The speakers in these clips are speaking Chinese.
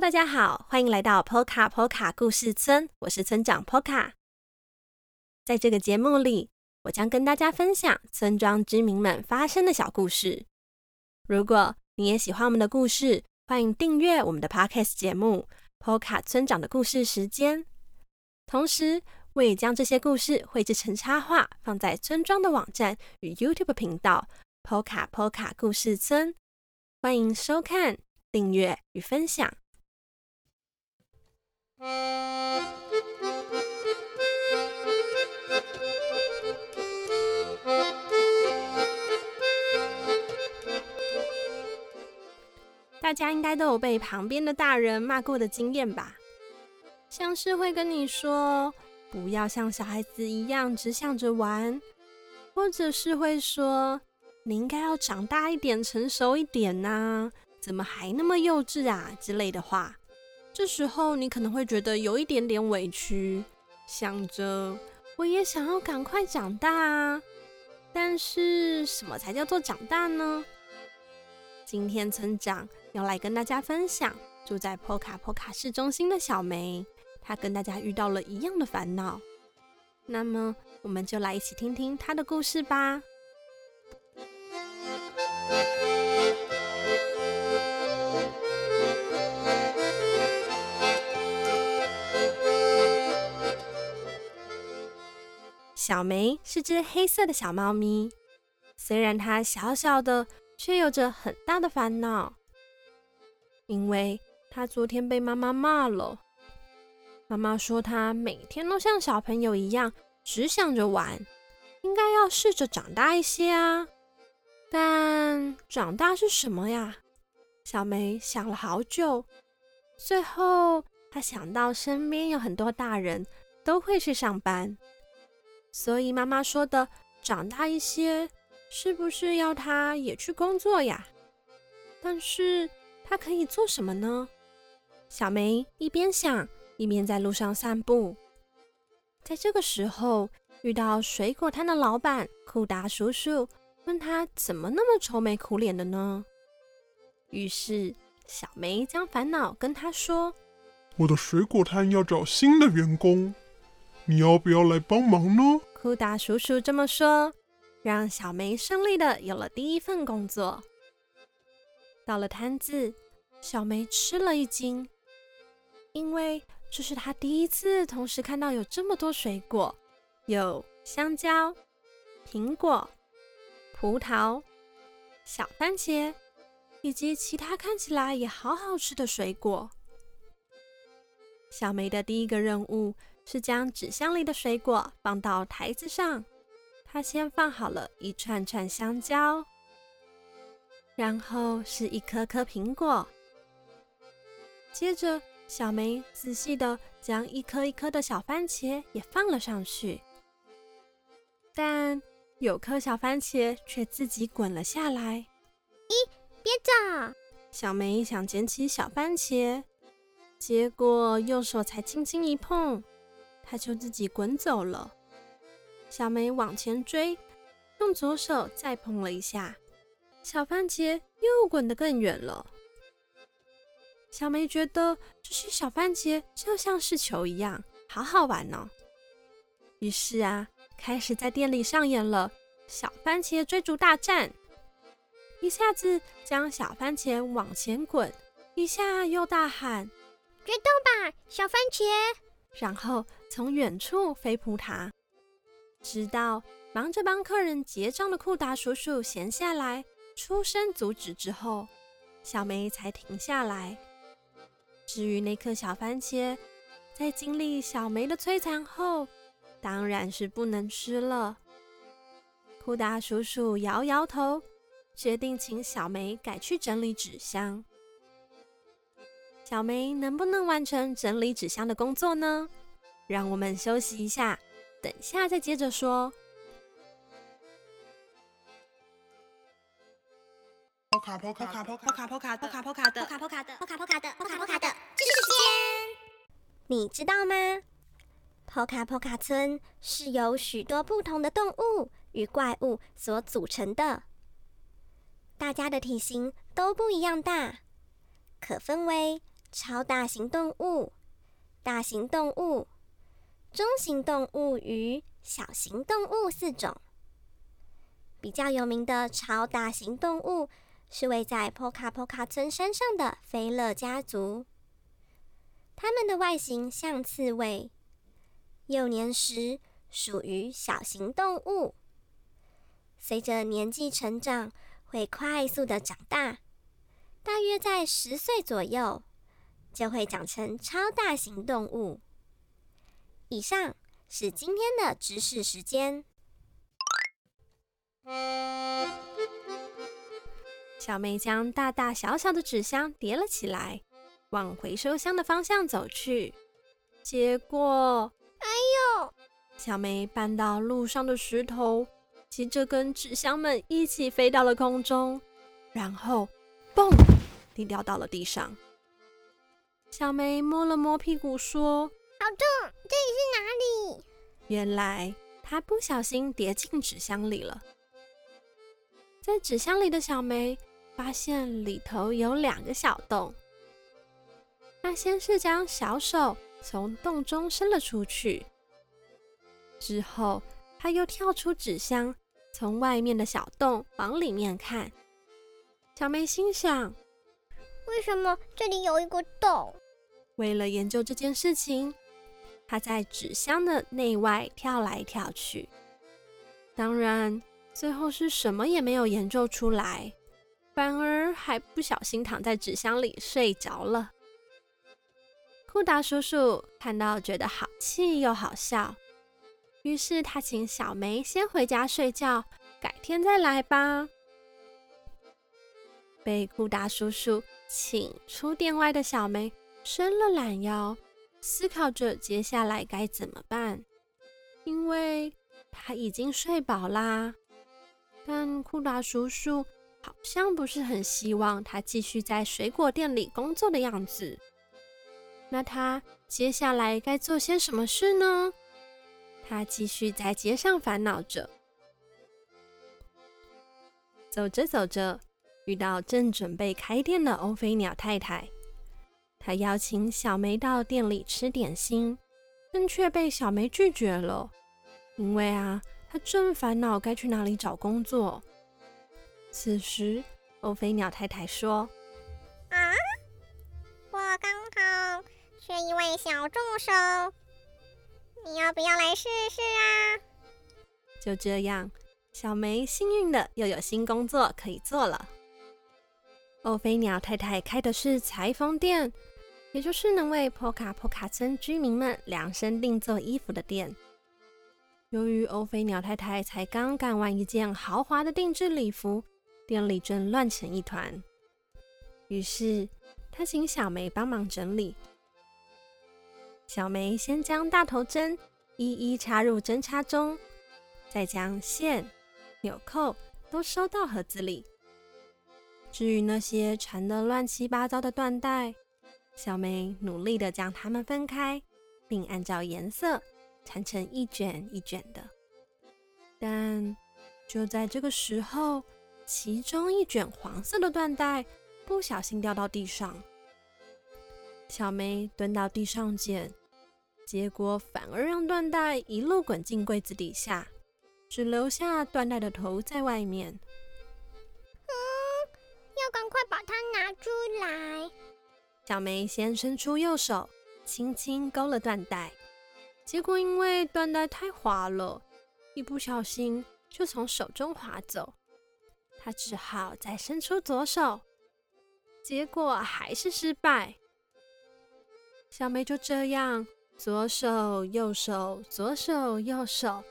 大家好，欢迎来到 Poca Poca 故事村，我是村长 Poca。在这个节目里，我将跟大家分享村庄居民们发生的小故事。如果你也喜欢我们的故事，欢迎订阅我们的 Podcast 节目，Poka 村长的故事时间。同时，我也将这些故事绘制成插画，放在村庄的网站与 YouTube 频道，Poka Poca 故事村。欢迎收看、订阅与分享。大家应该都有被旁边的大人骂过的经验吧？像是会跟你说不要像小孩子一样只想着玩，或者是会说你应该要长大一点、成熟一点呐，怎么还那么幼稚啊之类的话。这时候你可能会觉得有一点点委屈，想着我也想要赶快长大啊，但是什么才叫做长大呢？今天村长要来跟大家分享住在波卡波卡市中心的小梅，她跟大家遇到了一样的烦恼。那么，我们就来一起听听她的故事吧。小梅是只黑色的小猫咪，虽然它小小的。却有着很大的烦恼，因为它昨天被妈妈骂了。妈妈说它每天都像小朋友一样，只想着玩，应该要试着长大一些啊。但长大是什么呀？小梅想了好久，最后她想到身边有很多大人都会去上班，所以妈妈说的长大一些。是不是要他也去工作呀？但是他可以做什么呢？小梅一边想，一边在路上散步。在这个时候，遇到水果摊的老板库达叔叔，问他怎么那么愁眉苦脸的呢？于是小梅将烦恼跟他说：“我的水果摊要找新的员工，你要不要来帮忙呢？”库达叔叔这么说。让小梅顺利的有了第一份工作。到了摊子，小梅吃了一惊，因为这是她第一次同时看到有这么多水果，有香蕉、苹果、葡萄、小番茄，以及其他看起来也好好吃的水果。小梅的第一个任务是将纸箱里的水果放到台子上。他先放好了一串串香蕉，然后是一颗颗苹果，接着小梅仔细的将一颗一颗的小番茄也放了上去，但有颗小番茄却自己滚了下来。咦，别走！小梅想捡起小番茄，结果右手才轻轻一碰，它就自己滚走了。小梅往前追，用左手再碰了一下，小番茄又滚得更远了。小梅觉得这些小番茄就像是球一样，好好玩呢。于是啊，开始在店里上演了小番茄追逐大战，一下子将小番茄往前滚，一下又大喊：“别动吧，小番茄！”然后从远处飞扑他。直到忙着帮客人结账的库达叔叔闲下来出声阻止之后，小梅才停下来。至于那颗小番茄，在经历小梅的摧残后，当然是不能吃了。库达叔叔摇摇头，决定请小梅改去整理纸箱。小梅能不能完成整理纸箱的工作呢？让我们休息一下。等一下，再接着说。波卡波卡波卡波卡波卡波卡波卡的波卡波卡的波卡波卡的波卡波卡的时间，你知道吗？波卡波卡村是由许多不同的动物与怪物所组成的，大家的体型都不一样大，可分为超大型动物、大型动物、中型动物与小型动物四种。比较有名的超大型动物是位在波卡波卡村山上的菲勒家族。它们的外形像刺猬，幼年时属于小型动物，随着年纪成长会快速的长大，大约在十岁左右就会长成超大型动物。以上是今天的知识时间。小梅将大大小小的纸箱叠了起来。往回收箱的方向走去，结果，哎呦！小梅绊到路上的石头，接着跟纸箱们一起飞到了空中，然后，嘣，地掉到了地上。小梅摸了摸屁股，说：“好重，这里是哪里？”原来他不小心跌进纸箱里了。在纸箱里的小梅发现里头有两个小洞。她先是将小手从洞中伸了出去，之后她又跳出纸箱，从外面的小洞往里面看。小梅心想：为什么这里有一个洞？为了研究这件事情，他在纸箱的内外跳来跳去。当然，最后是什么也没有研究出来，反而还不小心躺在纸箱里睡着了。库达叔叔看到，觉得好气又好笑，于是他请小梅先回家睡觉，改天再来吧。被库达叔叔请出店外的小梅伸了懒腰，思考着接下来该怎么办，因为他已经睡饱啦。但库达叔叔好像不是很希望他继续在水果店里工作的样子。那他接下来该做些什么事呢？他继续在街上烦恼着。走着走着，遇到正准备开店的欧菲鸟太太。她邀请小梅到店里吃点心，但却被小梅拒绝了。因为啊，他正烦恼该去哪里找工作。此时，欧菲鸟太太说：“啊，我刚好。”缺一位小助手，你要不要来试试啊？就这样，小梅幸运的又有新工作可以做了。欧菲鸟太太开的是裁缝店，也就是能为波卡波卡村居民们量身定做衣服的店。由于欧菲鸟太太才刚干完一件豪华的定制礼服，店里正乱成一团。于是，她请小梅帮忙整理。小梅先将大头针一一插入针插中，再将线、纽扣都收到盒子里。至于那些缠得乱七八糟的缎带，小梅努力地将它们分开，并按照颜色缠成一卷一卷的。但就在这个时候，其中一卷黄色的缎带不小心掉到地上。小梅蹲到地上捡，结果反而让缎带一路滚进柜子底下，只留下缎带的头在外面。嗯，要赶快把它拿出来。小梅先伸出右手，轻轻勾了缎带，结果因为缎带太滑了，一不小心就从手中滑走。她只好再伸出左手，结果还是失败。小梅就这样左手右手，左手右手，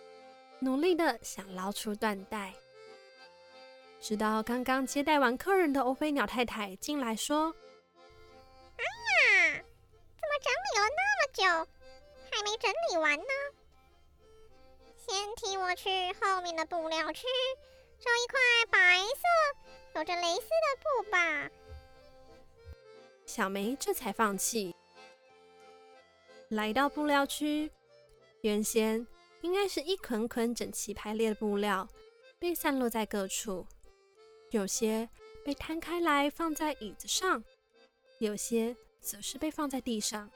努力的想捞出缎带。直到刚刚接待完客人的欧菲鸟太太进来说：“那么久，还没整理完呢？先替我去后面的布料区找一块白色、有着蕾丝的布吧。”小梅这才放弃。来到布料区，原先应该是一捆捆整齐排列的布料，被散落在各处。有些被摊开来放在椅子上，有些则是被放在地上。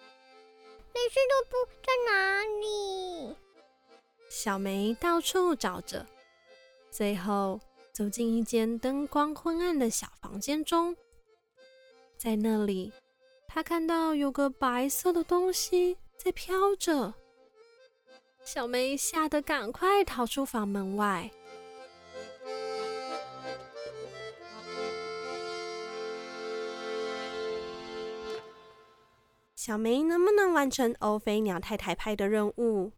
雷斯多布在哪里？小梅到处找着，最后走进一间灯光昏暗的小房间中，在那里，她看到有个白色的东西在飘着。小梅吓得赶快逃出房门外。小梅能不能完成欧菲鸟太太派的任务？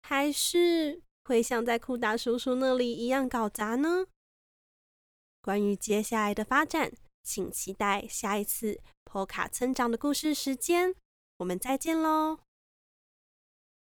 还是会像在库达叔叔那里一样搞砸呢？关于接下来的发展，请期待下一次波卡村长的故事时间。我们再见喽！